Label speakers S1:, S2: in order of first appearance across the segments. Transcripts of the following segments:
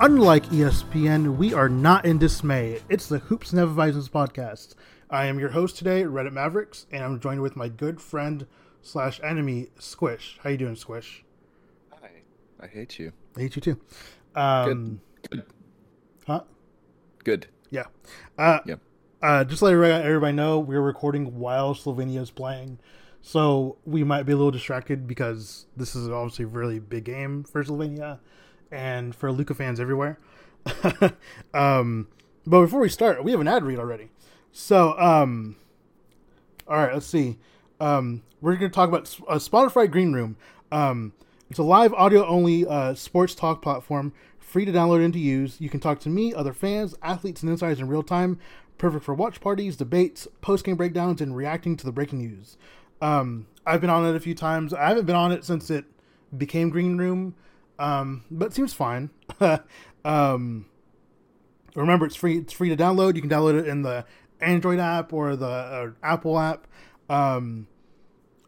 S1: Unlike ESPN, we are not in dismay. It's the Hoops Never Visons podcast. I am your host today, Reddit Mavericks, and I'm joined with my good friend slash enemy, Squish. How you doing, Squish?
S2: Hi. I hate you.
S1: I hate you too. Um,
S2: Good.
S1: Huh?
S2: Good.
S1: Yeah. Uh,
S2: Yep.
S1: uh, just let everybody know, we're recording while Slovenia is playing, so we might be a little distracted because this is obviously a really big game for Slovenia and for Luka fans everywhere. um, but before we start, we have an ad read already. So, um, all right, let's see. Um, we're going to talk about uh, Spotify Green Room. Um, it's a live audio only uh, sports talk platform, free to download and to use. You can talk to me, other fans, athletes, and insiders in real time. Perfect for watch parties, debates, post game breakdowns, and reacting to the breaking news. Um, I've been on it a few times. I haven't been on it since it became Green Room, um, but seems fine. um, remember, it's free. It's free to download. You can download it in the Android app or the uh, Apple app. Um,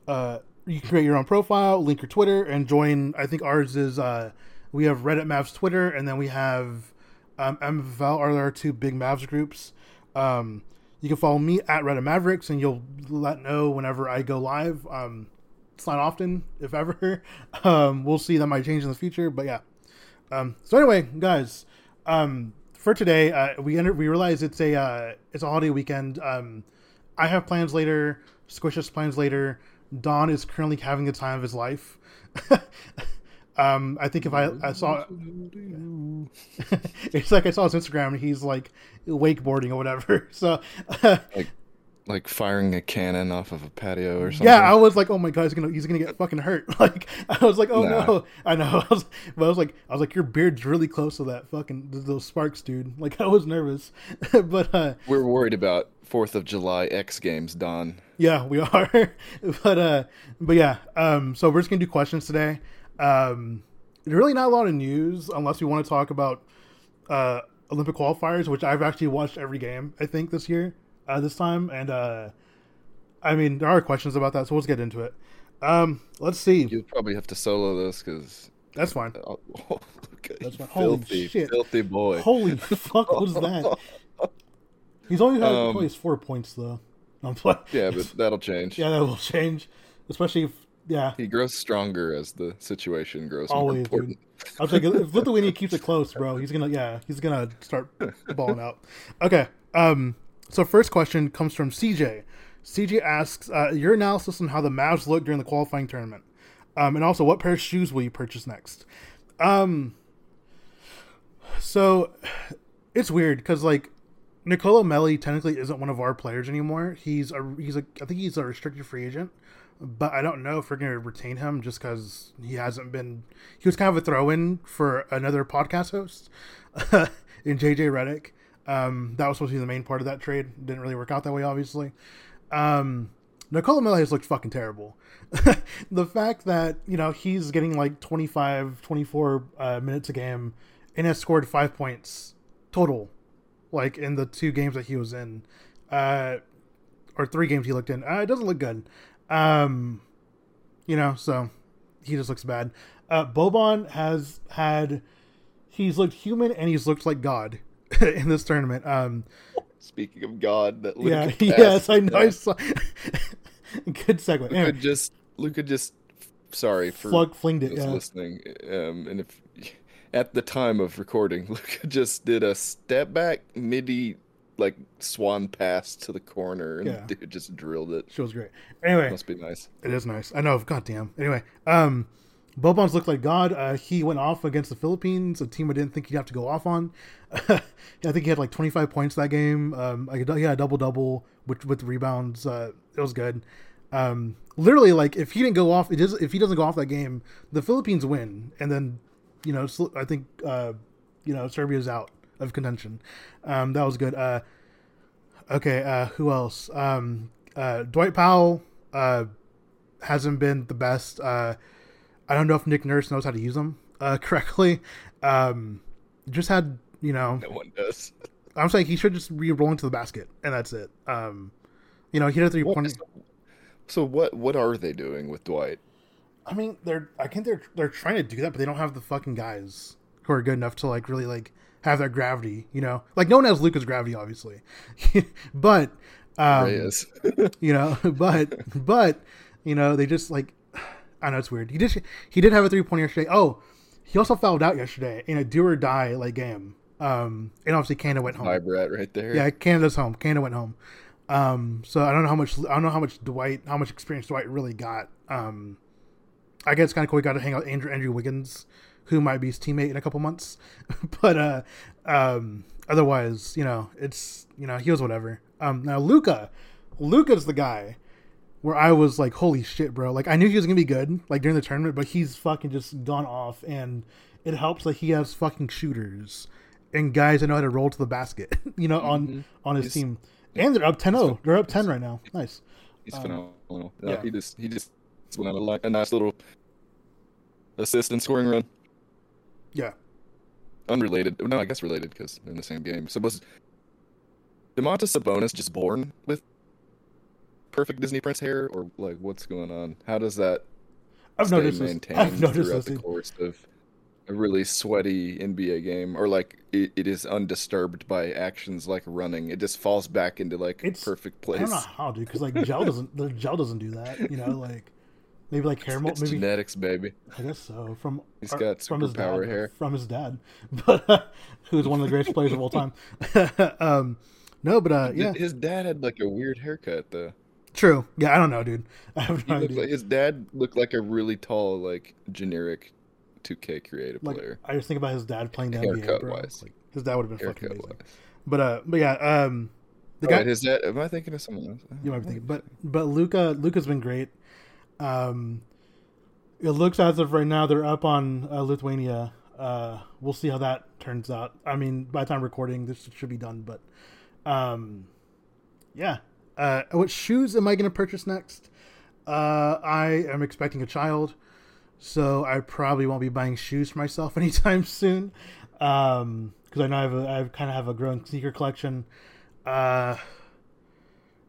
S1: uh, you can create your own profile, link your Twitter, and join. I think ours is uh, we have Reddit Mavs Twitter, and then we have um, MFL are our two big Mavs groups. Um, you can follow me at Reddit Mavericks, and you'll let know whenever I go live. Um, it's not often, if ever. Um, we'll see. That might change in the future, but yeah. Um, so anyway, guys, um, for today, uh, we enter, we realize it's a uh, it's a holiday weekend. Um, I have plans later. Squish has plans later. Don is currently having the time of his life. um, I think if I, I saw, it's like I saw his Instagram. He's like wakeboarding or whatever. So,
S2: Like like firing a cannon off of a patio or something.
S1: yeah, I was like, oh my god, he's gonna he's gonna get fucking hurt. Like I was like, oh
S2: Nah.
S1: no, I know. I was, but I was like, I was like, your beard's really close to that fucking those sparks, dude. Like I was nervous, but uh,
S2: We're worried about Fourth of July X Games, Don.
S1: Yeah, we are. but uh but yeah, um so we're just gonna do questions today. Um really not a lot of news unless we want to talk about uh Olympic qualifiers, which I've actually watched every game, I think, this year, uh this time. And uh I mean there are questions about that, so let's get into it. Um let's see.
S2: You'll probably have to solo this because
S1: That's fine.
S2: That's
S1: fine. Holy
S2: filthy,
S1: shit.
S2: filthy boy.
S1: Holy fuck, what is that? He's only had
S2: Um,
S1: probably his four points though. I'm playing.
S2: Yeah, but that'll change.
S1: yeah, that will change. Especially if yeah.
S2: He grows stronger as the situation grows Always, more
S1: Always,
S2: important.
S1: I was like, if Lithuania keeps it close, bro, he's gonna yeah, he's gonna start balling out. Okay. Um. So first question comes from CJ. CJ asks uh, your analysis on how the Mavs look during the qualifying tournament, um, and also what pair of shoes will you purchase next? Um. So, it's weird because like Nicolò Melli technically isn't one of our players anymore. He's a he's a I think he's a restricted free agent, but I don't know if we're to retain him just because he hasn't been. He was kind of a throw-in for another podcast host in JJ Redick. Um, that was supposed to be the main part of that trade. Didn't really work out that way, obviously. Um, Nicolò Melli has looked fucking terrible. the fact that you know he's getting like 25, 24 uh, minutes a game and has scored five points total like in the two games that he was in, uh, or three games he looked in. Uh, it doesn't look good. Um, you know, so he just looks bad. Uh, Boban has had, he's looked human and he's looked like God in this tournament. Um,
S2: Speaking of God, that
S1: yeah,
S2: Luka
S1: yes, I know. I
S2: yeah.
S1: saw, Good segue.
S2: Luka
S1: Anyway,
S2: just Luka just sorry for
S1: Flug flinged it. Yeah.
S2: listening. Um, and if at the time of recording, Luka just did a step back midi like swan pass to the corner and
S1: Yeah.
S2: dude just drilled it.
S1: She was great. Anyway,
S2: Must be nice.
S1: It is nice. I know. Goddamn. Anyway, um, Boban's looked like God. Uh, he went off against the Philippines, a team I didn't think he'd have to go off on. I think he had like 25 points that game. Um, he had a double double with with rebounds. Uh, it was good. Um, literally, like if he didn't go off, it is if he doesn't go off that game, the Philippines win, and then you know I think uh, you know Serbia's out of contention. Um, that was good. Uh, okay, uh, who else? Um, uh, Dwight Powell. Uh, hasn't been the best. Uh, I don't know if Nick Nurse knows how to use them uh, correctly. Um, just had you know,
S2: No one does.
S1: I'm saying he should just re roll into the basket and that's it. Um, you know, he had three pointer.
S2: So what what are they doing with Dwight?
S1: I mean, they're I think they're they're trying to do that, but they don't have the fucking guys who are good enough to like really like have that gravity. You know, like no one has Lukas gravity, obviously, but um, you know but but you know they just like i know it's weird. He did he did have a three pointer yesterday. Oh he also fouled out yesterday in a do or die like game. Um and obviously canada went home.
S2: Vibrat right there.
S1: yeah canada's home. Canada went home. Um so i don't know how much i don't know how much dwight how much experience dwight really got. Um i guess kind of cool he got to hang out with andrew andrew wiggins who might be his teammate in a couple months. But uh um otherwise you know it's you know he was whatever. Um now luka luka's the guy where I was like, holy shit, bro. Like, I knew he was going to be good, like, during the tournament, but he's fucking just gone off. And it helps that he has fucking shooters and guys that know how to roll to the basket, you know, on on his
S2: He's-
S1: team. And they're up 10 0. They're up 10 right now. Nice.
S2: He's
S1: Um,
S2: phenomenal.
S1: yeah.
S2: He just he just went on a, li- a nice little assist and scoring run.
S1: Yeah.
S2: Unrelated. No, I guess related because they're in the same game. So was Domantas Sabonis just born with perfect Disney Prince hair, or like what's going on? How does that
S1: I've noticed this.
S2: maintained
S1: I've noticed
S2: throughout
S1: this.
S2: the course of a really sweaty NBA game, or like it, it is undisturbed by actions like running? It just falls back into like
S1: It's-
S2: perfect place.
S1: I don't know how, dude, because, like, gel doesn't, the gel doesn't do that, you know, like, maybe like hair mold, maybe.
S2: genetics, baby.
S1: I guess so. From
S2: He's
S1: or-
S2: got
S1: from his dad,
S2: hair.
S1: From his dad, but who's one of the greatest players of all time. um, no, but uh, yeah,
S2: His dad had like a weird haircut though.
S1: True. Yeah, I don't know, dude. No
S2: like, his dad looked like a really tall, like generic 2K creative
S1: Like,
S2: player.
S1: I just think about his dad playing the NBA,
S2: Haircut
S1: bro.
S2: wise.
S1: Like, his dad would have been fucking amazing.
S2: wise.
S1: But uh, but yeah, um, the
S2: Oh,
S1: guy
S2: wait, his dad. Am I thinking of someone else?
S1: you might be thinking, but but Luka Luka's been great. Um, it looks as of right now they're up on uh, Lithuania. Uh, we'll see how that turns out. I mean, by the time recording, this should be done. But um, yeah. Uh, what shoes am I going to purchase next? Uh, I am expecting a child, so I probably won't be buying shoes for myself anytime soon. Um, because I know I have kind of have a growing sneaker collection. Uh,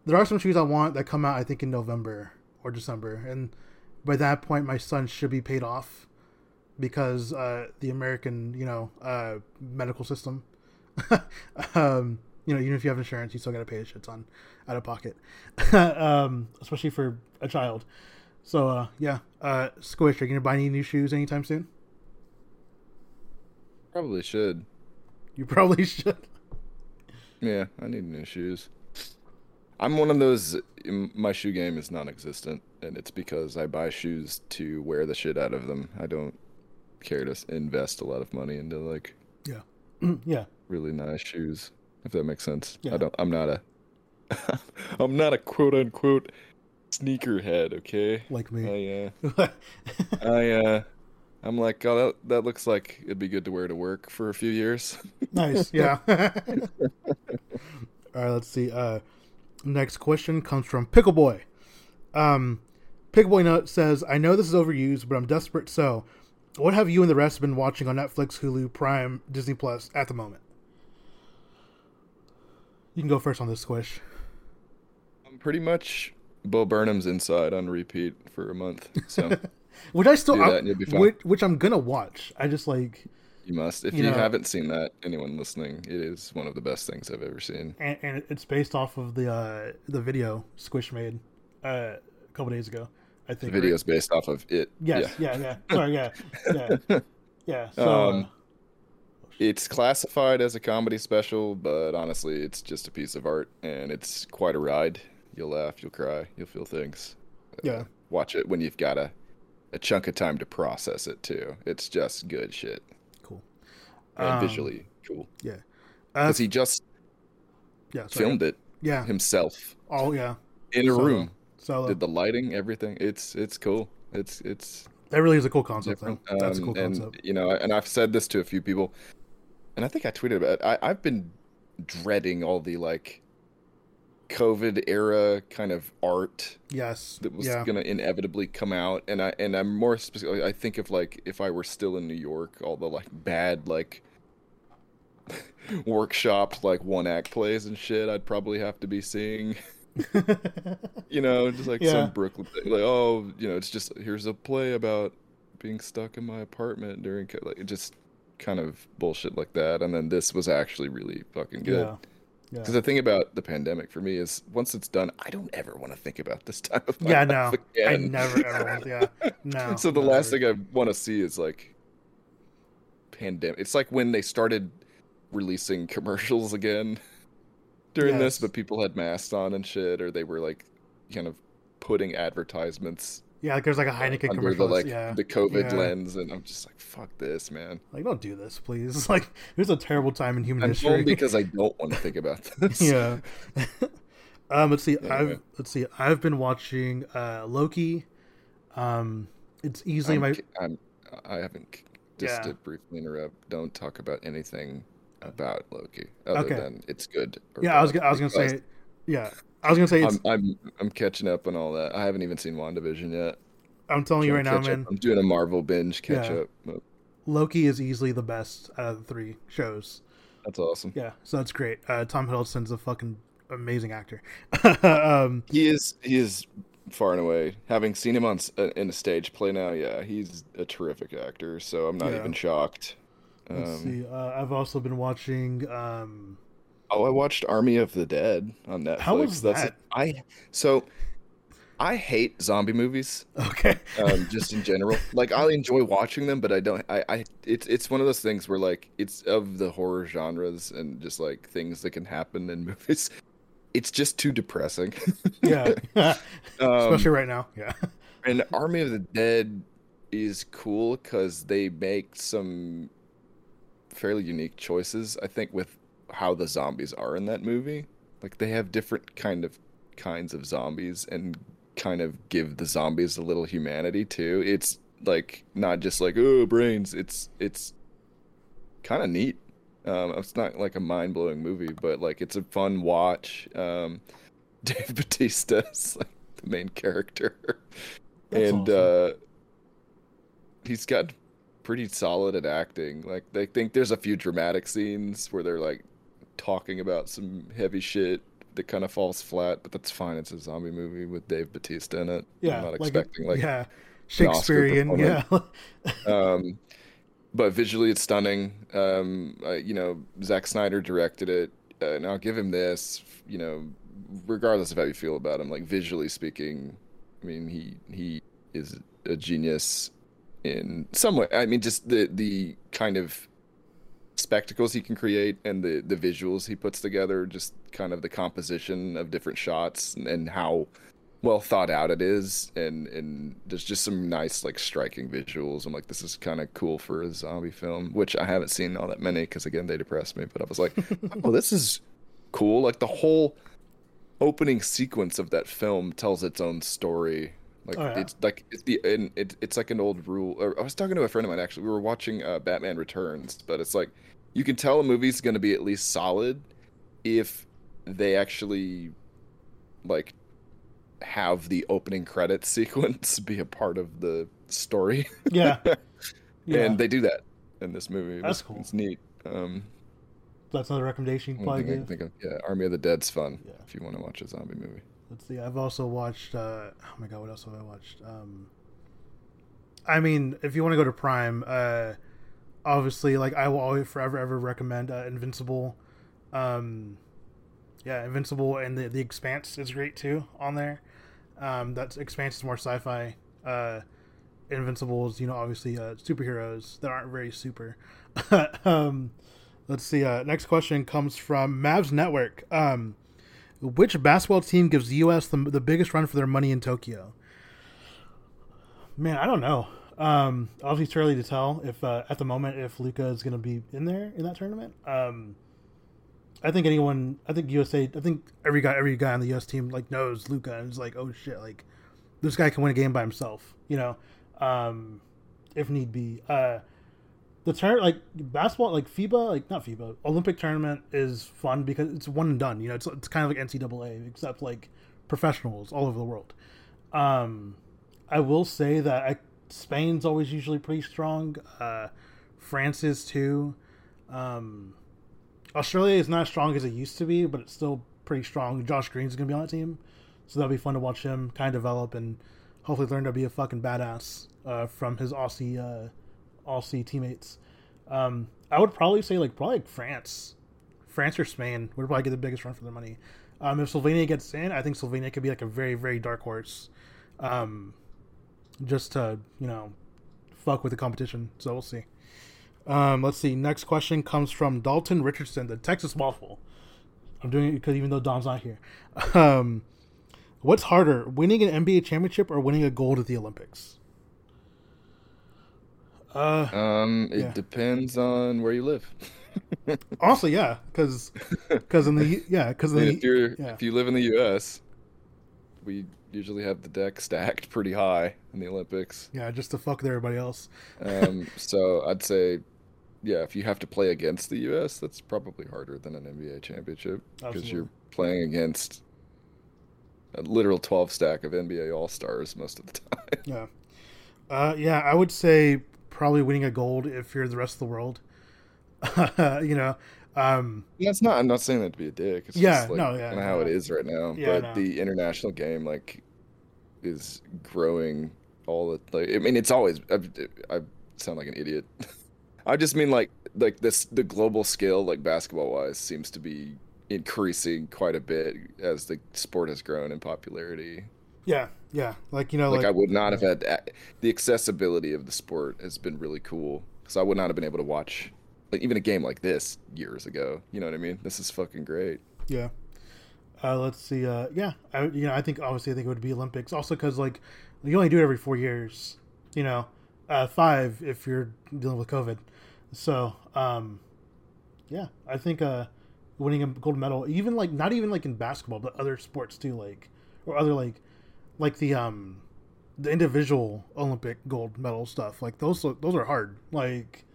S1: there are some shoes I want that come out I think in November or December, and by that point my son should be paid off because uh, the American you know uh, medical system. um, you know, even if you have insurance, you still got to pay a shit ton out of pocket, um, especially for a child. So uh, yeah, uh, Squish, are you gonna buy any new shoes anytime soon?
S2: Probably should.
S1: You probably should.
S2: Yeah, I need new shoes. I'm one of those. My shoe game is non-existent, and it's because I buy shoes to wear the shit out of them. I don't care to invest a lot of money into like
S1: yeah, yeah,
S2: really nice shoes. If that makes sense.
S1: Yeah.
S2: I don't. I'm not a. I'm not a quote unquote sneakerhead. Okay.
S1: like me.
S2: I uh. I uh. I'm like, oh, that, that looks like it'd be good to wear to work for a few years.
S1: nice, yeah. All right, let's see. Uh, next question comes from Pickle Boy. Um, Pickle Boy Note says, "I know this is overused, but I'm desperate. So, what have you and the rest been watching on Netflix, Hulu, Prime, Disney Plus at the moment?" You can go first on this squish.
S2: I'm pretty much Bo Burnham's Inside on repeat for a month. So
S1: Which I still, I-
S2: and you'll be fine.
S1: which, which I'm gonna watch. I just like,
S2: you must. If
S1: You know-
S2: haven't seen that, anyone listening, it is one of the best things I've ever seen.
S1: and, and it's based off of the uh, the video Squish made. Uh, a couple days ago. I
S2: The
S1: think
S2: video
S1: right?
S2: is based off of it.
S1: Yes,
S2: Yeah.
S1: yeah, yeah. Sorry, yeah, yeah, yeah. So
S2: Um, It's classified as a comedy special, but honestly, it's just a piece of art, and it's quite a ride. You'll laugh, you'll cry, you'll feel things.
S1: yeah,
S2: Watch it when you've got a, a chunk of time to process it too. It's just good shit
S1: cool.
S2: and
S1: Um,
S2: visually cool
S1: Yeah, uh,
S2: because he just
S1: yeah, sorry.
S2: filmed it
S1: Yeah.
S2: himself
S1: Oh yeah.
S2: in a
S1: Solo.
S2: room.
S1: Solo.
S2: Did the lighting, everything. It's it's cool. It's it's
S1: that really is a cool concept. That's a
S2: Um,
S1: cool
S2: and
S1: concept.
S2: you know, and I've said this to a few people, and I think I tweeted about it. I, I've been dreading all the like COVID era kind of art
S1: Yes.
S2: that was
S1: yeah.
S2: gonna inevitably come out, and I and I'm more specifically. I think of like if I were still in New York, all the like bad like workshopped like one act plays and shit. I'd probably have to be seeing. you know, just like
S1: Yeah.
S2: some Brooklyn, thing. like oh, you know, it's just here's a play about being stuck in my apartment during like just kind of bullshit like that. And then this was actually really fucking good.
S1: yeah. Yeah.
S2: Because the thing about the pandemic for me is once it's done, I don't ever want to think about this time of my
S1: Yeah. No. I never ever. Yeah. No.
S2: so the
S1: never.
S2: last thing I want to see is like pandemic. It's like when they started releasing commercials again during
S1: Yes.
S2: this, but people had masks on and shit, or they were like kind of putting advertisements
S1: Yeah. Like there's like a Heineken
S2: under
S1: commercial.
S2: the like
S1: yeah.
S2: the COVID
S1: Yeah.
S2: lens, and I'm just like, fuck this, man.
S1: Like don't do this, please. Like there's a terrible time in human
S2: I'm
S1: history.
S2: home because I don't want to think about this.
S1: yeah. um, let's see.
S2: Anyway.
S1: I've let's see. I've been watching uh, Loki. Um, it's easily
S2: I'm,
S1: my
S2: I'm I haven't just
S1: Yeah.
S2: to briefly interrupt. Don't talk about anything about Loki other
S1: Okay.
S2: than it's good. or
S1: yeah. I was I was gonna say yeah. I was gonna say it's.
S2: I'm, I'm I'm catching up on all that. I haven't even seen WandaVision yet.
S1: I'm, telling you right now,
S2: catch up.
S1: man.
S2: I'm doing a Marvel binge catch
S1: Yeah.
S2: up.
S1: Loki is easily the best out of the three shows.
S2: That's awesome.
S1: Yeah, so that's great. Uh, Tom Hiddleston's a fucking amazing actor. um,
S2: He is he is far and away. Having seen him on uh, in a stage play now, yeah, he's a terrific actor. So I'm not
S1: Yeah.
S2: even shocked.
S1: let's
S2: Um,
S1: see. Uh, I've also been watching. Um,
S2: Oh, I watched Army of the Dead on Netflix.
S1: How was
S2: That's
S1: that?
S2: I so I hate zombie movies.
S1: okay.
S2: um, just in general. Like I enjoy watching them, but I don't. I, I it's it's one of those things where like it's of the horror genres and just like things that can happen in movies. It's just too depressing.
S1: yeah,
S2: um,
S1: especially right now. Yeah,
S2: and Army of the Dead is cool because they make some fairly unique choices. I think with how the zombies are in that movie, like they have different kind of kinds of zombies and kind of give the zombies a little humanity too. It's like not just like oh brains. It's it's kind of neat. Um, it's not like a mind blowing movie, but like it's a fun watch. Um, Dave Bautista's like the main character,
S1: That's
S2: and
S1: awesome.
S2: uh, he's got pretty solid at acting. Like they think there's a few dramatic scenes where they're like talking about some heavy shit that kind of falls flat, but that's fine. It's a zombie movie with Dave Bautista in it.
S1: yeah.
S2: I'm not
S1: like a-
S2: expecting like
S1: yeah, Shakespearean. Yeah,
S2: um, but visually it's stunning. Um, uh, you know, Zack Snyder directed it, uh, and I'll give him this. You know, regardless of how you feel about him, like visually speaking, I mean, he he is a genius in some way. I mean, just the the kind of spectacles he can create and the the visuals he puts together, just kind of the composition of different shots and, and how well thought out it is and and there's just some nice like striking visuals. I'm like this is kind of cool for a zombie film which i haven't seen all that many because again they depressed me but i was like oh this is cool. Like the whole opening sequence of that film tells its own story like
S1: Oh, yeah.
S2: it's like it's the and it, it's like an old rule or i was talking to a friend of mine actually we were watching uh, batman returns but it's like you can tell a movie's going to be at least solid if they actually like have the opening credit sequence be a part of the story
S1: yeah, yeah.
S2: and they do that in this movie
S1: That's
S2: was-
S1: cool.
S2: it's neat um
S1: That's another recommendation you probably give.
S2: think of. yeah army of the dead's fun
S1: Yeah.
S2: if you want to watch a zombie movie
S1: Let's see. I've also watched. Uh, oh my god, what else have I watched? Um, I mean, if you want to go to Prime, uh, obviously, like I will always forever ever recommend uh, Invincible. Um, yeah, Invincible and the the Expanse is great too on there. Um, that expands to more sci-fi. Uh, Invincibles, you know, obviously uh, superheroes that aren't very super. um, let's see. Uh, next question comes from Mavs Network. Um, which basketball team gives the U.S. the, the biggest run for their money in Tokyo? Man, I don't know. Um, obviously, it's early to tell if uh, at the moment if Luka is going to be in there in that tournament. Um, I think anyone, I think USA, I think every guy, every guy on the U.S. team like knows Luka and is like, oh shit, like this guy can win a game by himself. You know, um, if need be. Uh, the turn like basketball, like FIBA, like not FIBA, Olympic tournament is fun because it's one and done. You know, it's it's kind of like NCAA except like professionals all over the world. Um, I will say that I, Spain's always usually pretty strong. Uh, France is too. Um, Australia is not as strong as it used to be, but it's still pretty strong. Josh Green's gonna be on that team, so that'll be fun to watch him kind of develop and hopefully learn to be a fucking badass uh, from his Aussie uh, Aussie teammates. Um, I would probably say like probably like France, France or Spain would probably get the biggest run for their money. Um, if Slovenia gets in, I think Slovenia could be like a very very dark horse, um, just to you know fuck with the competition. So we'll see. Um, let's see. Next question comes from Dalton Richardson, the Texas Waffle. I'm doing it because even though Dom's not here. Um, what's harder, winning an NBA championship or winning a gold at the Olympics?
S2: Uh, um, it yeah. depends on where you live.
S1: Honestly, yeah, because because in the yeah because
S2: if you yeah. if you live in the U.S., we usually have the deck stacked pretty high in the Olympics.
S1: Yeah, just to fuck with everybody else.
S2: um, so I'd say, yeah, if you have to play against the U.S., that's probably harder than an NBA championship because you're playing against a literal twelve stack of NBA All Stars most of the time.
S1: Yeah, uh, yeah, I would say probably winning a gold if you're the rest of the world. you know, um,
S2: that's not. I'm not saying that to be a dick. It's
S1: yeah,
S2: just like
S1: no, yeah,
S2: kind of how it is right now. Yeah, but no. the international game like is growing all the like. I mean, it's always. i I sound like an idiot. I just mean like like this the global scale like basketball wise seems to be increasing quite a bit as the sport has grown in popularity.
S1: Yeah, yeah, like you know,
S2: like,
S1: like
S2: I would not have had the accessibility of the sport has been really cool. So I would not have been able to watch like even a game like this years ago. You know what I mean? This is fucking great.
S1: Yeah. Uh, let's see. Uh, yeah, I, you know, I think obviously I think it would be Olympics. Also, because like you only do it every four years. You know, uh, five if you're dealing with COVID. So, um, yeah, I think uh, winning a gold medal, even like not even like in basketball, but other sports too, like or other like like the um the individual Olympic gold medal stuff. Like those those are hard. Like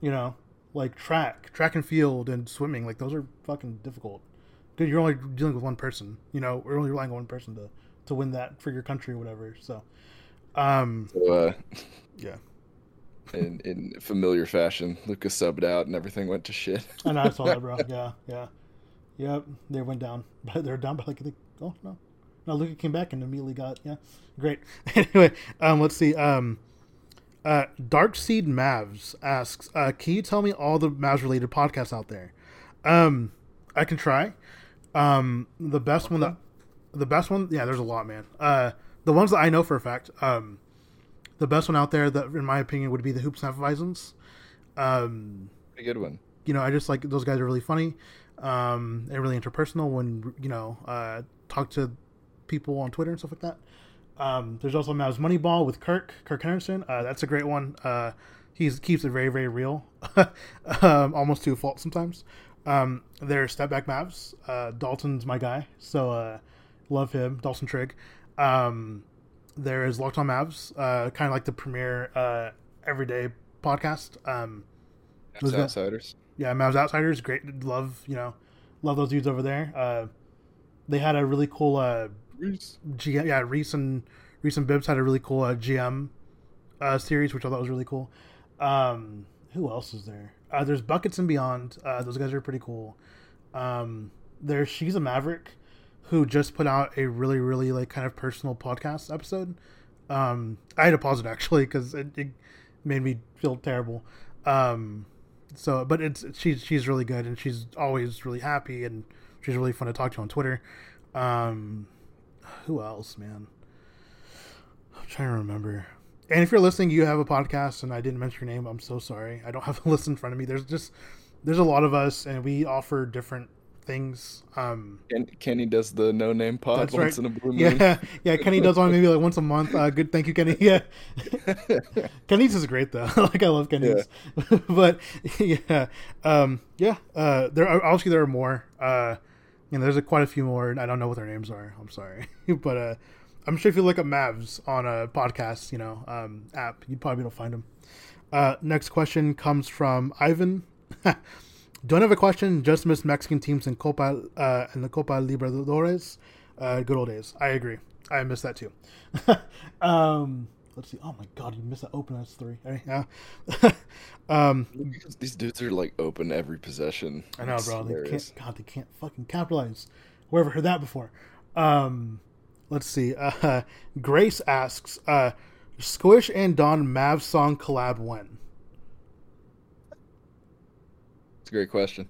S1: you know, like track, track and field and swimming, like those are fucking difficult. Because you're only dealing with one person. You know, we're only relying on one person to to win that for your country or whatever. So um
S2: so, uh,
S1: yeah.
S2: In in familiar fashion, Lukas subbed out and everything went to shit.
S1: and I saw that, bro. Yeah, yeah. Yep, they went down. But they're down by like oh no. No, Luka came back and immediately got yeah, great. anyway, um, let's see. Um, uh, Dark Seed Mavs asks, uh, "Can you tell me all the Mavs related podcasts out there?" Um, I can try. Um, the best okay. one that, the best one, yeah, there's a lot, man. Uh, the ones that I know for a fact, um, the best one out there that, in my opinion, would be the Hoops and Um,
S2: a good one.
S1: You know, I just like those guys are really funny, um, and really interpersonal. When you know, uh, talk to people on Twitter and stuff like that. Um, there's also Mavs Moneyball with Kirk, Kirk Henderson. Uh, that's a great one. Uh, he keeps it very, very real, um, almost to a fault sometimes. Um, there's Step Back Mavs. Uh, Dalton's my guy, so uh, love him. Dalton Trigg. Um, there is Locked On Mavs, uh, kind of like the premier uh, everyday podcast. Um,
S2: Mavs Outsiders.
S1: yeah, Mavs Outsiders. Great. Love, you know, love those dudes over there. they had a really cool Reese. GM, yeah, Reese and Reese and Bibbs had a really cool uh, GM uh, series, which I thought was really cool. Um, who else is there? Uh, there's Buckets and Beyond. Uh, those guys are pretty cool. Um, there's She's a Maverick, who just put out a really, really like kind of personal podcast episode. Um, I had to pause it actually because it, it, made me feel terrible. Um, so, but it's she's she's really good and she's always really happy and she's really fun to talk to on Twitter. Um, who else, man? I'm trying to remember. And if you're listening, you have a podcast, and I didn't mention your name. I'm so sorry. I don't have a list in front of me. There's just there's a lot of us, and we offer different things. Um,
S2: Ken, Kenny does the no name pod once
S1: right.
S2: in a blue moon.
S1: yeah, yeah. Kenny does one maybe like once a month. Uh, good, thank you, Kenny. Yeah, Kenny's is great though. like I love Kenny's, but yeah, um, yeah. Uh, there are obviously there are more. Uh, you know, there's a, quite a few more, and I don't know what their names are. I'm sorry, but uh, I'm sure if you look up Mavs on a podcast, you know, um, app, you'd probably be able to find them. Uh, next question comes from Ivan. Don't have a question. Just miss Mexican teams in Copa uh, in the Copa Libertadores. Uh, good old days. I agree. I miss that too. um, let's see. Oh my god, you missed that open S three. Yeah. um,
S2: these dudes are like open every possession.
S1: I know,
S2: It's
S1: bro. They
S2: hilarious.
S1: can't. God, they can't fucking capitalize. Whoever heard that before? Um, let's see. Uh, Grace asks, uh, "Squish and Don Mav song collab when?"
S2: It's a great question.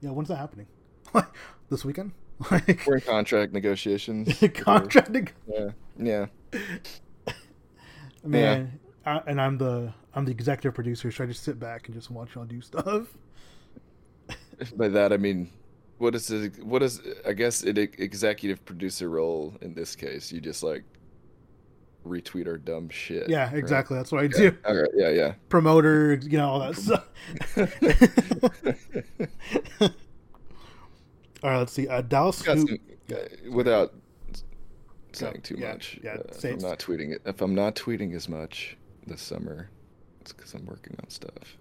S1: Yeah, when's that happening? Like this weekend? Like
S2: We're in contract negotiations.
S1: contracting?
S2: Yeah, yeah.
S1: Man, I, and I'm the I'm the executive producer, so I just sit back and just watch y'all do stuff.
S2: By that I mean, what is? What is? I guess an executive producer role in this case? You just like retweet our dumb shit.
S1: Yeah,
S2: right?
S1: exactly. That's what I
S2: Yeah.
S1: do.
S2: All right. Yeah, yeah.
S1: Promoter, you know, all that stuff. all right, let's see. Uh, Dallas.
S2: Uh, without saying too
S1: Yeah,
S2: much.
S1: yeah,
S2: uh, if I'm not tweeting it. If I'm not tweeting as much this summer, it's because I'm working on stuff.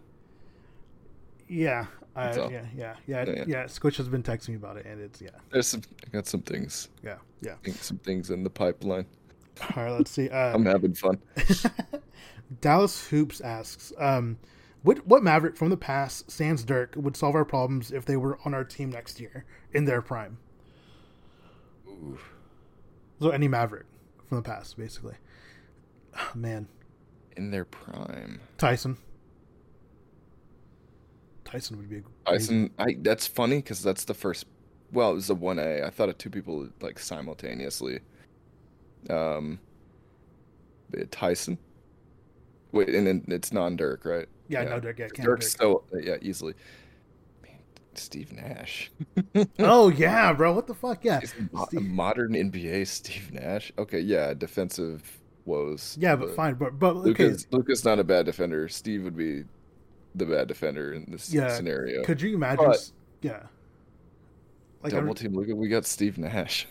S1: Yeah, uh, yeah, yeah, yeah,
S2: Yeah,
S1: yeah. Squish has been texting me about it, and it's yeah,
S2: There's some. I got some things.
S1: yeah, yeah.
S2: Some things in the pipeline.
S1: All right, let's see. Uh,
S2: I'm having fun.
S1: Dallas Hoops asks, um, what what Maverick from the past, sans Dirk, would solve our problems if they were on our team next year in their prime?
S2: Ooh.
S1: So any Maverick from the past, basically. Oh, man,
S2: In their prime.
S1: Tyson. Tyson would be a
S2: Tyson, I that's funny because that's the first. Well, it was a one A. I thought of two people like simultaneously. Um, Tyson. Wait, and then it's non Dirk, right?
S1: Yeah, no Dirk. Yeah, can't
S2: Dirk's
S1: Dirk.
S2: so yeah, easily. Steve Nash.
S1: Oh yeah, bro. What the fuck? Yeah,
S2: mo- modern NBA Steve Nash. Okay, yeah, defensive woes.
S1: yeah, but fine. But but okay,
S2: Luka's Luka's not a bad defender. Steve would be the bad defender in this
S1: Yeah,
S2: scenario.
S1: could you imagine?
S2: But-
S1: yeah. Like
S2: Double
S1: I-
S2: team Luka, we got Steve Nash.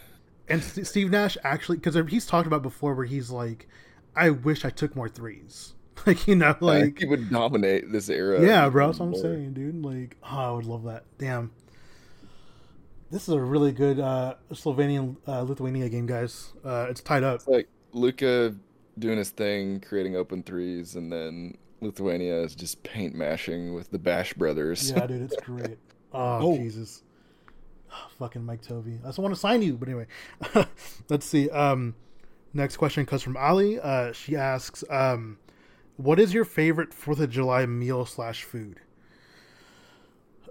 S1: and St- Steve Nash actually because uh, he's talked about before where he's like, I wish I took more threes. Like you know,
S2: Like he would dominate this era.
S1: yeah, bro. That's what I'm saying, dude. Like, oh, I would love that. Damn. This is a really good uh, Slovenian uh, Lithuania game, guys. Uh, it's tied up.
S2: It's like Luka doing his thing, creating open threes, and then Lithuania is just paint mashing with the Bash brothers.
S1: Yeah, dude, it's great. Oh,
S2: Oh.
S1: Jesus. Fucking Mike Tobey. I just want to sign you, but anyway. Let's see. Um, next question comes from Ali. Uh, she asks, um, "What is your favorite Fourth of July meal slash food?"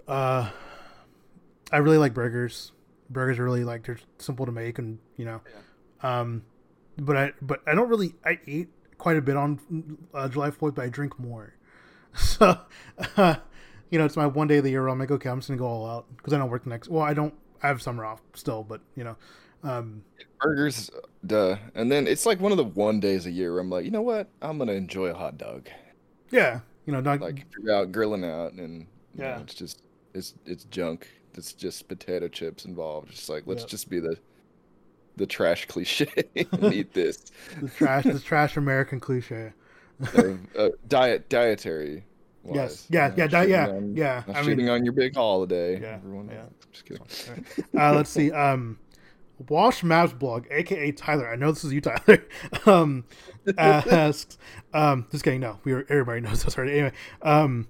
S1: Uh, I really like burgers. Burgers are really like they're simple to make, and you know, um, but I but I don't really I eat quite a bit on uh, July Fourth, but I drink more. So, uh, you know, it's my one day of the year where I'm like, okay, I'm just gonna go all out because I don't work the next. Well, I don't. I have summer off still, but you know, um,
S2: Burgers, duh. And then it's like one of the one days a year where I'm like, you know what? I'm gonna enjoy a hot dog.
S1: yeah, you know, not,
S2: Like you're out grilling out and
S1: Yeah.
S2: know, it's just it's it's junk. It's just potato chips involved. It's like let's
S1: Yep.
S2: just be the the trash cliche and eat this.
S1: the trash, the trash American cliche.
S2: uh, uh, diet dietary. Wise.
S1: Yes. Yeah,
S2: Not
S1: yeah, di- yeah,
S2: on-
S1: yeah,
S2: Not
S1: I
S2: shitting
S1: mean-
S2: on your big holiday.
S1: Yeah,
S2: Everyone.
S1: yeah.
S2: Just kidding.
S1: uh, let's see. Um, Wash Mavs blog, aka Tyler. I know this is you, Tyler. Um, asks, um, just kidding. No, we were, everybody knows this already. Anyway, um,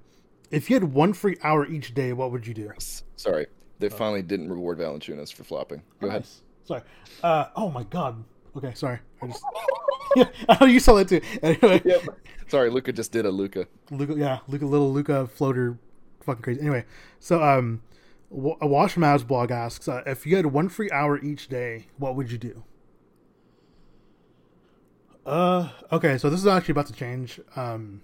S1: if you had one free hour each day, what would you do?
S2: Sorry, they finally didn't reward Valanciunas for flopping. Go ahead.
S1: Sorry. Uh, oh my god. Okay, sorry. I just. yeah, oh, you saw that too. Anyway,
S2: Yep. Sorry, Luka just did a Luka.
S1: Luka, yeah, Luka, little Luka floater, fucking crazy. Anyway, so um, a Wash Mavs blog asks, uh, if you had one free hour each day, what would you do? Uh, okay, so this is actually about to change. Um,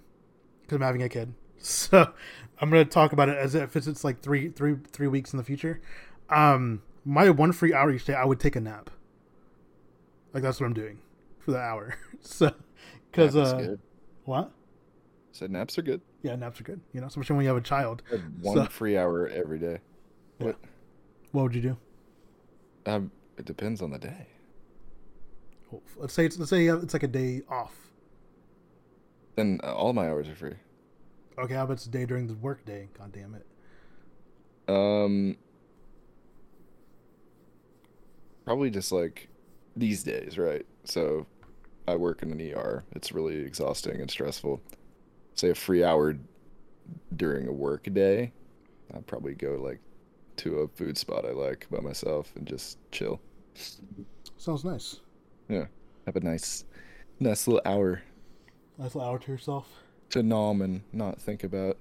S1: because I'm having a kid, so I'm gonna talk about it as if it's, it's like three, three, three weeks in the future. Um, my one free hour each day, I would take a nap. Like that's what I'm doing for the hour. so, because uh,
S2: good.
S1: what?
S2: Said naps are good.
S1: Yeah, naps are good. You know, especially when you have a child.
S2: One
S1: So-
S2: free hour every day. What?
S1: What would you do?
S2: Um, it depends on the day.
S1: Well, Let's say it's let's say it's like a day off.
S2: Then uh, all my hours are free.
S1: Okay, how about it's a day during the work day? God damn it.
S2: Um, probably just like these days, right? So, I work in an ER. It's really exhausting and stressful. Say a free hour during a work day, I'd probably go like to a food spot I like by myself and just chill.
S1: Sounds nice.
S2: Yeah, have a nice, nice little hour
S1: Nice little hour to yourself.
S2: to nom and not think about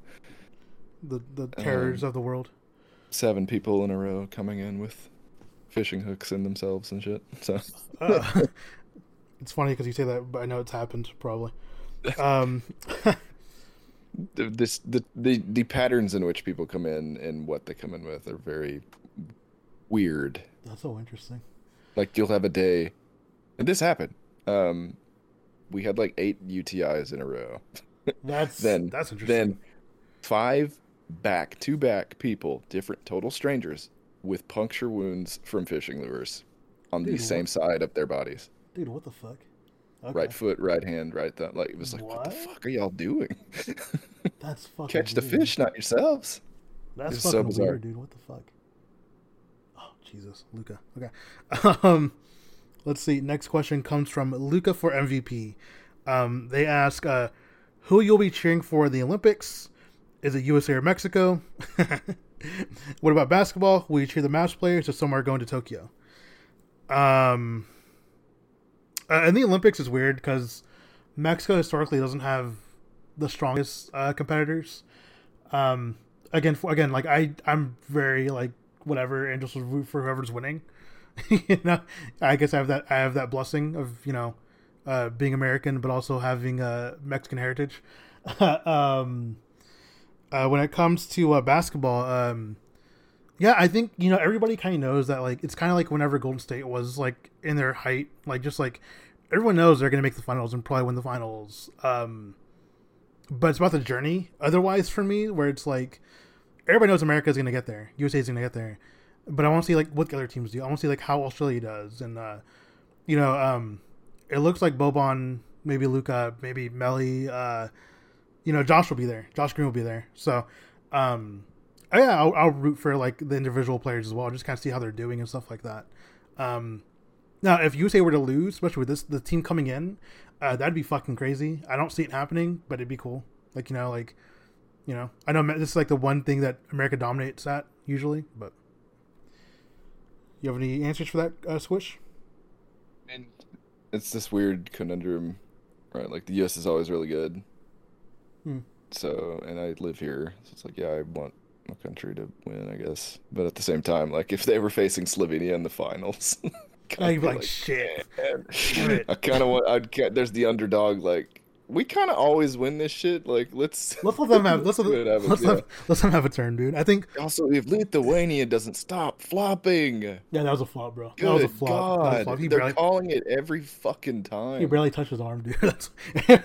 S1: The the terrors
S2: Um,
S1: of the world.
S2: seven people in a row coming in with fishing hooks in themselves and shit. So.
S1: Uh, it's funny because you say that, but I know it's happened probably. Um,
S2: the, this the, the the patterns in which people come in and what they come in with are very weird.
S1: that's so interesting.
S2: Like you'll have a day, and this happened. Um, we had like eight UTIs in a row.
S1: That's
S2: Then
S1: that's interesting.
S2: then five back to back people, different total strangers, with puncture wounds from fishing lures on the same
S1: what-
S2: side of their bodies.
S1: Dude, what the fuck? Okay.
S2: Right foot, right hand, right thumb. Like it was like, what, the fuck are y'all doing?
S1: That's fucking
S2: Catch the fish, not yourselves.
S1: That's
S2: It's so bizarre.
S1: weird, dude. What the fuck? Oh Jesus, Luka. Okay. Um, let's see. Next question comes from Luka for MVP. Um, they ask, uh, who you'll be cheering for in the Olympics? Is it USA or Mexico? what about basketball? Will you cheer the match players or somewhere going to Tokyo? Um, uh, and the Olympics is weird because Mexico historically doesn't have the strongest uh, competitors. Um, again, for, again, like I, I'm very like whatever, and just root for whoever's winning. you know, I guess I have that. I have that blessing of you know, uh, being American, but also having a Mexican heritage. um, uh, when it comes to uh, basketball, um, yeah, I think you know everybody kind of knows that like it's kind of like whenever Golden State was like in their height, like just like everyone knows they're gonna make the finals and probably win the finals. Um, but it's about the journey. Otherwise, for me, where it's like everybody knows America's gonna get there, USA is gonna get there, but I want to see like what the other teams do. I want to see like how Australia does, and uh, you know, um, it looks like Boban, maybe Luka, maybe Melli, uh, you know, Josh will be there. Josh Green will be there. So, um, oh, yeah, I'll, I'll root for like the individual players as well, just kind of see how they're doing and stuff like that. Um, now, if USA were to lose, especially with this the team coming in, uh, that'd be fucking crazy. I don't see it happening, but it'd be cool. Like you know, like you know, I know this is like the one thing that America dominates at usually, but you have any answers for that, uh, Squish?
S2: And it's this weird conundrum, right? Like the U.S. is always really good.
S1: Hmm.
S2: So, and I live here, so it's like, yeah, I want my country to win, I guess. But at the same time, like if they were facing Slovenia in the finals,
S1: I'd
S2: I'd
S1: be like, shit.
S2: man,
S1: Damn it.
S2: I kind of want. I'd. ca- There's the underdog. Like we kind of always win this shit. Like let's.
S1: Let's let them have let's let,
S2: have
S1: let's,
S2: yeah.
S1: let, let's let them have a turn, dude. I think
S2: Also, if Lithuania doesn't stop flopping,
S1: yeah, that was a flop, bro.
S2: good
S1: that was a flop. Was a flop.
S2: They're
S1: barely
S2: calling it every fucking time.
S1: he barely touched his arm, dude. That's, that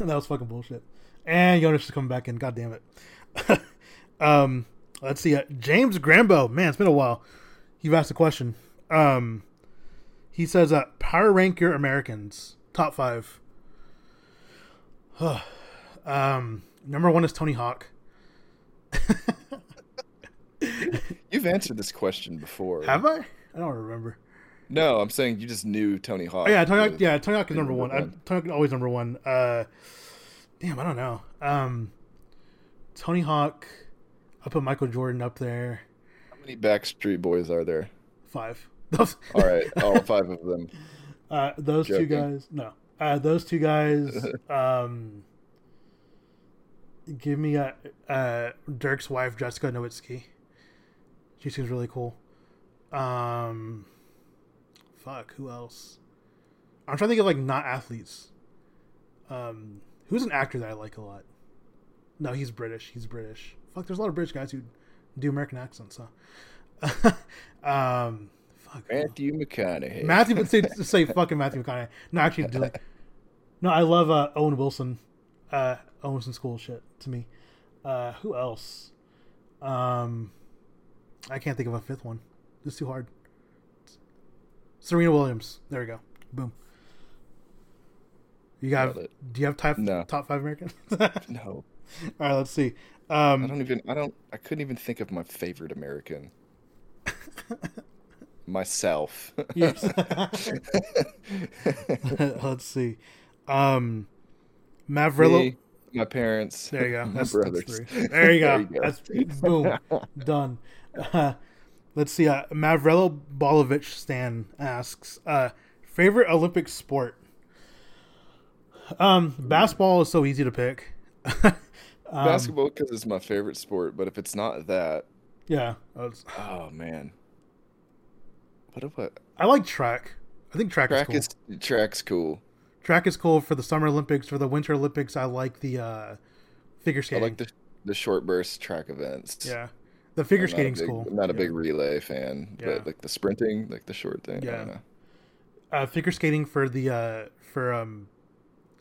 S1: was fucking bullshit. And Jonas is coming back in. God damn it. um, let's see. Uh, James Grambo, man, it's been a while. You've asked a question. Um, he says, uh, "Power rank your Americans top five. um, number one is Tony Hawk.
S2: You've answered this question before.
S1: Have I? I don't remember.
S2: No, I'm saying you just knew Tony Hawk.
S1: Oh yeah, Tony Hawk. Yeah, Tony Hawk is number
S2: number
S1: one. I. Tony Hawk is always number one. Uh, damn, I don't know. Um, Tony Hawk. I put Michael Jordan up there.
S2: How many Backstreet Boys are there?
S1: Five. Those,
S2: All right, all five of them.
S1: uh, those two guys. No, uh, those two guys. Um, give me a uh, Dirk's wife, Jessica Nowitzki. She seems really cool. Um, fuck. Who else? I'm trying to think of like not athletes. Um, who's an actor that I like a lot? No, he's British. He's British. Fuck, there's a lot of British guys who do American accents. Huh? um, fuck.
S2: Matthew McConaughey.
S1: Matthew, but say, say fucking Matthew McConaughey. No, actually, do it. No, I love uh, Owen Wilson. Uh, Owen Wilson's cool shit to me. Uh, who else? Um, I can't think of a fifth one. It's too hard. Serena Williams. There we go. Boom. You got?
S2: Nailed.
S1: Do you have top
S2: No.
S1: top five Americans?
S2: No, All
S1: right. let's see.
S2: I
S1: Um,
S2: don't even. I don't. I couldn't even think of my favorite American. Myself.
S1: yes. let's see. Um, Mavrillo.
S2: Me, my parents.
S1: There you go.
S2: My
S1: That's,
S2: brothers.
S1: that's three. There you go.
S2: There you go.
S1: That's boom. Done. Uh, let's see. Uh, Mavrelo Bolovich Stan asks, uh, favorite Olympic sport? Um, basketball is so easy to pick. um,
S2: Basketball because it's my favorite sport, but if it's not that,
S1: Yeah. Was-
S2: oh man. What about
S1: I like track. I think track,
S2: track
S1: is cool.
S2: is track's cool.
S1: track is cool for the Summer Olympics. For the Winter Olympics, I like the uh, figure skating.
S2: I like the the short burst track events.
S1: yeah. The figure skating's
S2: big-
S1: cool.
S2: I'm not a
S1: Yeah.
S2: big relay fan,
S1: Yeah.
S2: but like the sprinting, like the short thing. I
S1: Yeah. uh, figure skating for the uh, for um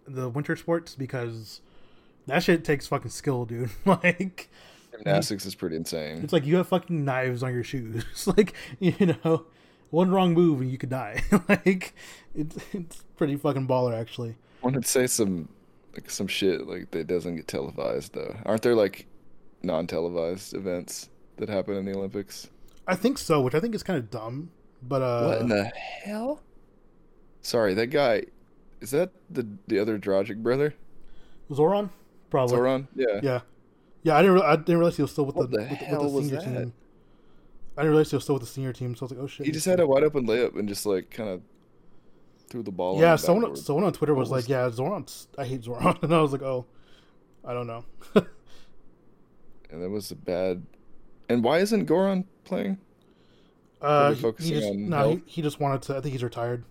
S1: the winter sports because that shit takes fucking skill, dude. like
S2: Gymnastics is pretty insane.
S1: it's like you have fucking knives on your shoes. like you know, one wrong move and you could die. like it's it's pretty fucking baller actually.
S2: I want to say some like some shit like that doesn't get televised though. Aren't there like non-televised events that happen in the Olympics?
S1: I think so, which I think is kind of dumb. But uh,
S2: what in the hell? Sorry, that guy is that the the other Dragic brother?
S1: Zoran probably.
S2: Zoran? Yeah.
S1: Yeah, yeah. I didn't. Re- I didn't realize he was still with
S2: What
S1: the,
S2: the
S1: with, with the senior team. I didn't realize he was still with the senior team. So I was like, oh shit.
S2: He just had a wide open layup and just like kind of threw the ball.
S1: Yeah, someone someone on Twitter was,
S2: was-
S1: like, "Yeah, Zoran. I hate Zoran," and I was like, "Oh, I don't know."
S2: and that was a bad. And why isn't Goran playing?
S1: Uh, he, he just no, he, he just wanted to. I think he's retired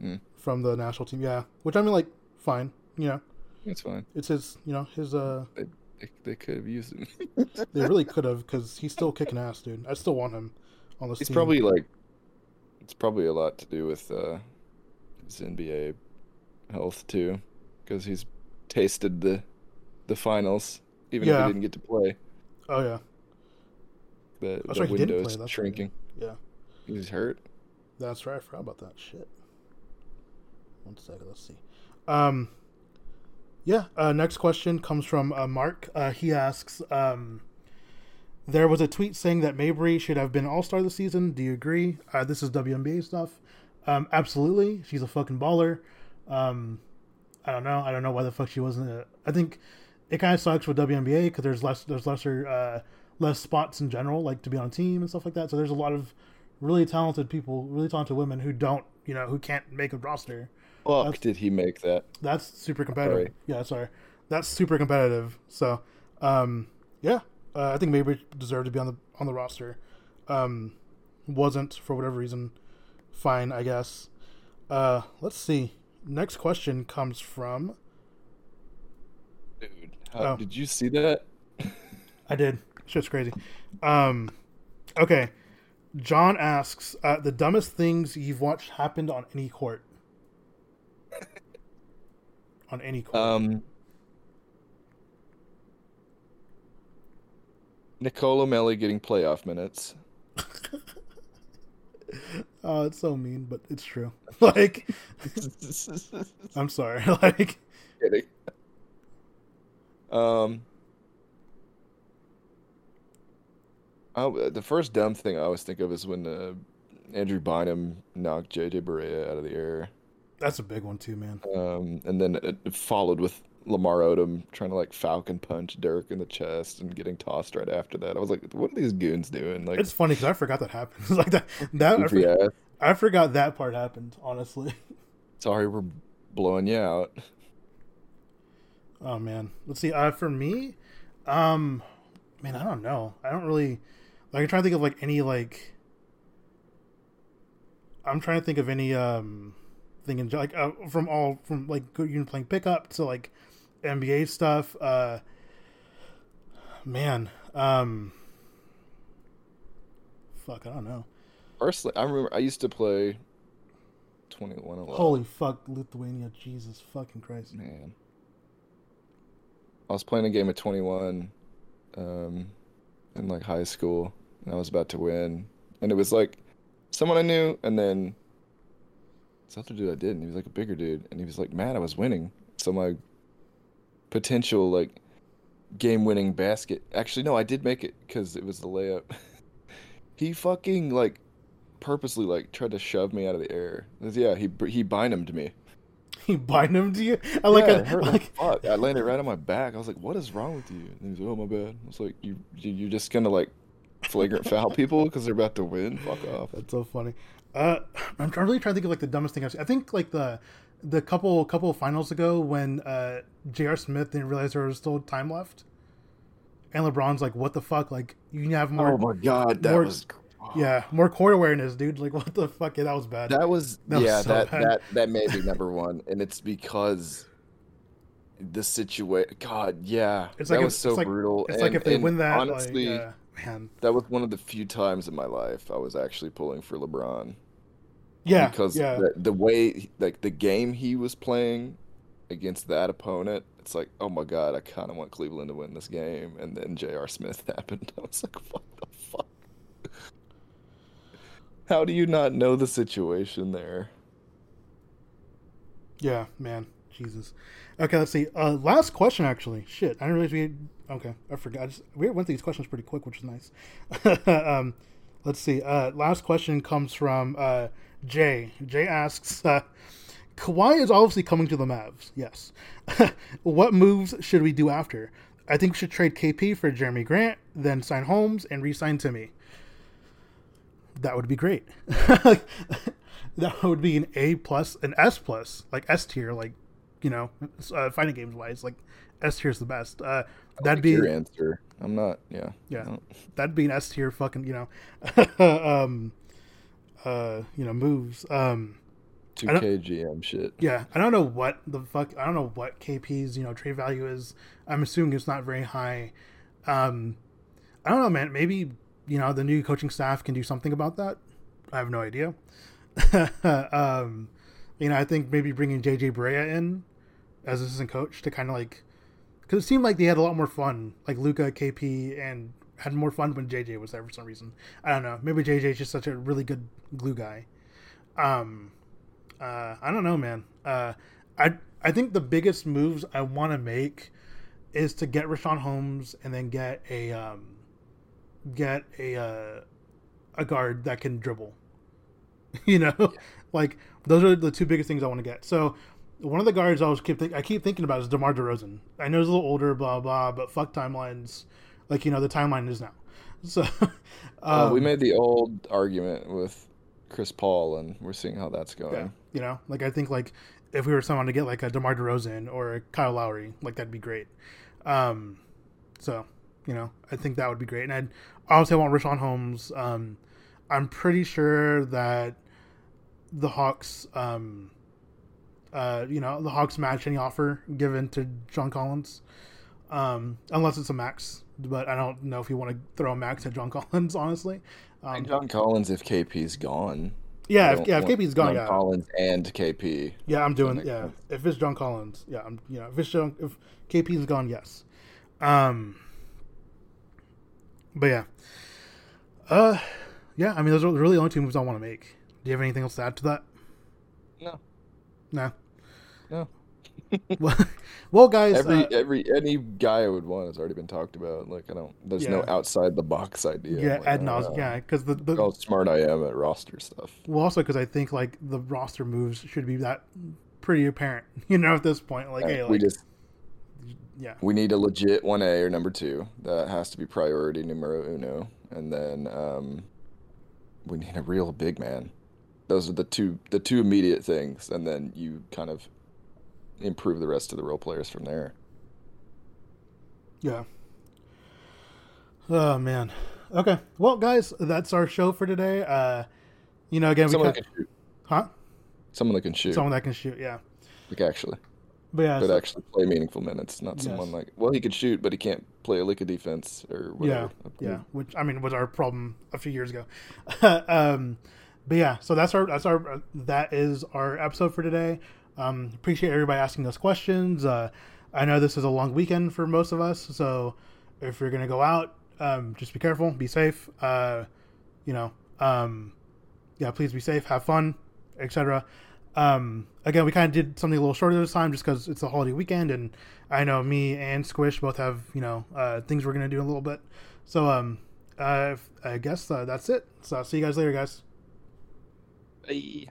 S2: Hmm.
S1: from the national team. Yeah, which I mean, like, fine. You know,
S2: It's fine.
S1: it's his. You know, his. Uh,
S2: They, could have used him.
S1: they really could have because he's still kicking ass, dude. I still want him on this
S2: He's
S1: team.
S2: probably like, it's probably a lot to do with uh, his NBA health too, because he's tasted the the finals, even if he didn't get to play.
S1: Oh yeah,
S2: The,
S1: That's
S2: the
S1: right, he didn't
S2: window's
S1: play,
S2: shrinking.
S1: yeah.
S2: He's hurt.
S1: That's right. I forgot about that shit. One second. Let's see. Um. Yeah. Uh, next question comes from uh, Mark. Uh, he asks, um, "There was a tweet saying that Mabrey should have been All Star this season. Do you agree? Uh, this is WNBA stuff. Um, absolutely. She's a fucking baller. Um, I don't know. I don't know why the fuck she wasn't. A, I think it kind of sucks with WNBA because there's less there's lesser uh, less spots in general, like to be on a team and stuff like that. So there's a lot of really talented people, really talented women who don't, you know, who can't make a roster.
S2: Fuck,
S1: That's-
S2: did he make that?
S1: That's super competitive.
S2: Sorry.
S1: Yeah, sorry. That's super competitive. So, um, yeah, uh, I think maybe deserved to be on the on the roster. Um, wasn't for whatever reason. Fine, I guess. Uh, let's see. Next question comes from.
S2: Dude, how,
S1: Oh.
S2: did you see that?
S1: I did. Shit's crazy. Um, okay. John asks uh, the dumbest things you've watched happened on any court. on any court.
S2: Um, Nicolò Melli getting playoff minutes.
S1: Oh, it's so mean, but it's true. like, I'm sorry. like,
S2: Kidding. Um, I, the first dumb thing I always think of is when uh, Andrew Bynum knocked JJ Barea out of the air,
S1: that's a big one too, man.
S2: um, and then it, followed with Lamar Odom trying to like falcon punch Dirk in the chest and getting tossed right after that. I was like, what are these goons doing? Like,
S1: It's funny because I forgot that happened. like that. That I,
S2: goofy
S1: for-
S2: ass.
S1: I forgot that part happened. Honestly.
S2: Sorry, we're blowing you out.
S1: Oh man. Let's see. Uh, for me, um, man, I don't know. I don't really like. I'm trying to think of like any like. I'm trying to think of any um thing, and like uh, from all from like you playing pickup to like NBA stuff. Uh, man, um, fuck, I don't know.
S2: Personally, I remember I used to play 21 a lot.
S1: Holy fuck, Lithuania, Jesus fucking Christ.
S2: man. I was playing a game of 21 um, in like high school, and I was about to win, and it was like someone I knew, and then this other dude I didn't. He was like a bigger dude, and he was like mad I was winning. So my potential like game-winning basket. Actually, no, I did make it because it was the layup. he fucking like purposely like tried to shove me out of the air. Yeah, he he binded me.
S1: He bind him to you. I like
S2: yeah, it hurt
S1: like
S2: like fuck. I landed right on my back. I was like, "What is wrong with you?" And he was like, "Oh my bad." I was like, "You you- you're just gonna like flagrant foul people because they're about to win? Fuck off."
S1: That's so funny. Uh, I'm really trying to think of like the dumbest thing I've seen. I think like the the couple couple of finals ago when uh, J.R. Smith didn't realize there was still time left, and LeBron's like, "What the fuck? Like you can have more,
S2: Oh my god, that
S1: more-
S2: was
S1: yeah, more court awareness, dude. Like what the fuck? Yeah, that was bad.
S2: that was
S1: That was
S2: yeah
S1: so
S2: that
S1: bad.
S2: that that may be number one, and it's because the situation. God, yeah,
S1: it's
S2: that
S1: like
S2: was so
S1: like,
S2: brutal.
S1: It's like if they win that,
S2: honestly,
S1: like, uh, man,
S2: that was one of the few times in my life I was actually pulling for LeBron.
S1: yeah,
S2: because
S1: yeah,
S2: the, the way like the game he was playing against that opponent it's like oh my god i kind of want cleveland to win this game and then J.R. smith happened i was like what the fuck how do you not know the situation there
S1: yeah, man, Jesus. Okay, let's see. Uh, last question, actually. Shit, I didn't realize we. Okay, I forgot. I just, we went through these questions pretty quick, which is nice. um, let's see. Uh, last question comes from uh, Jay. Jay asks, uh, Kawhi is obviously coming to the Mavs. Yes. what moves should we do after? I think we should trade KP for Jerami Grant, then sign Holmes and re-sign Timmy. That would be great. that would be an A plus, an S plus, like S tier, like you know, uh, fighting games wise, like S tier is the best. Uh, that'd be
S2: your answer i'm not yeah
S1: Yeah. That'd be an S tier fucking you know, um, uh, you know moves. Um,
S2: 2k gm shit
S1: yeah, I don't know what the fuck. I don't know what KP's you know trade value is. I'm assuming it's not very high. Um, I don't know, man. Maybe you know the new coaching staff can do something about that. I have no idea. um, you know, I think maybe bringing JJ Barea in as assistant coach to kind of like, because it seemed like they had a lot more fun, like Luka, KP, and had more fun when JJ was there for some reason. I don't know. Maybe JJ is just such a really good glue guy. Um, uh, I don't know, man. Uh, I I think the biggest moves I want to make is to get Richaun Holmes and then get a um, get a uh, a guard that can dribble. you know, like those are the two biggest things I want to get. So one of the guards I always keep think, I keep thinking about is DeMar DeRozan. I know he's a little older, blah blah, but fuck timelines. Like you know, the timeline is now. So
S2: Uh,
S1: um,
S2: we made the old argument with chris paul and we're seeing how that's going
S1: Yeah, you know, like I think like if we were someone to get like a DeMar DeRozan or a Kyle Lowry, like that'd be great. Um, so you know, I think that would be great. And I'd obviously I want Richaun Holmes. Um, I'm pretty sure that the Hawks, um, uh, you know, the Hawks match any offer given to John Collins, um, unless it's a max. But I don't know if you want to throw a max at John Collins, honestly. Um,
S2: And John Collins, if KP's gone.
S1: yeah, if, yeah, if KP's gone,
S2: John
S1: yeah,
S2: Collins and KP.
S1: Yeah, I'm doing. Yeah,
S2: sense.
S1: if it's John Collins, yeah, I'm. You know, if it's John, if KP's gone, yes. Um, but yeah, uh, yeah. I mean, those are really the only two moves I want to make. Do you have anything else to add to that?
S2: No.
S1: No.
S2: No.
S1: well, well, guys.
S2: Every
S1: uh,
S2: every any guy I would want has already been talked about. Like I don't. There's no outside the box idea.
S1: yeah,
S2: I'm like,
S1: ad nauseam.
S2: wow.
S1: Yeah, because the, the
S2: how smart I am at roster stuff.
S1: well, also because I think like the roster moves should be that pretty apparent. You know, at this point, like,
S2: Uh,
S1: hey,
S2: we just
S1: yeah,
S2: we need a legit one A or number two. That has to be priority numero uno, and then um, we need a real big man. Those are the two the two immediate things, and then you kind of improve the rest of the role players from there.
S1: Yeah. Oh man. Okay. Well, guys, that's our show for today. Uh, you know, again, we
S2: Someone can shoot.
S1: huh?
S2: Someone that can shoot.
S1: someone that can shoot. Yeah,
S2: Like actually,
S1: but yeah,
S2: but
S1: so-
S2: actually play meaningful minutes, not someone
S1: Yes.
S2: like well he could shoot, but he can't play a lick of defense or whatever.
S1: Yeah, yeah. Which I mean was our problem a few years ago. um, but yeah, so that's our that's our that is our episode for today. Um, appreciate everybody asking us questions. Uh, I know this is a long weekend for most of us, so if you're gonna go out, um, just be careful, be safe. Uh, you know, um, yeah, please be safe, have fun, etc. Um, again, we kind of did something a little shorter this time just because it's a holiday weekend, and I know me and Squish both have you know uh, things we're gonna do a little bit. So um, uh, I guess uh, that's it. So I'll see you guys later, guys.
S2: Hey.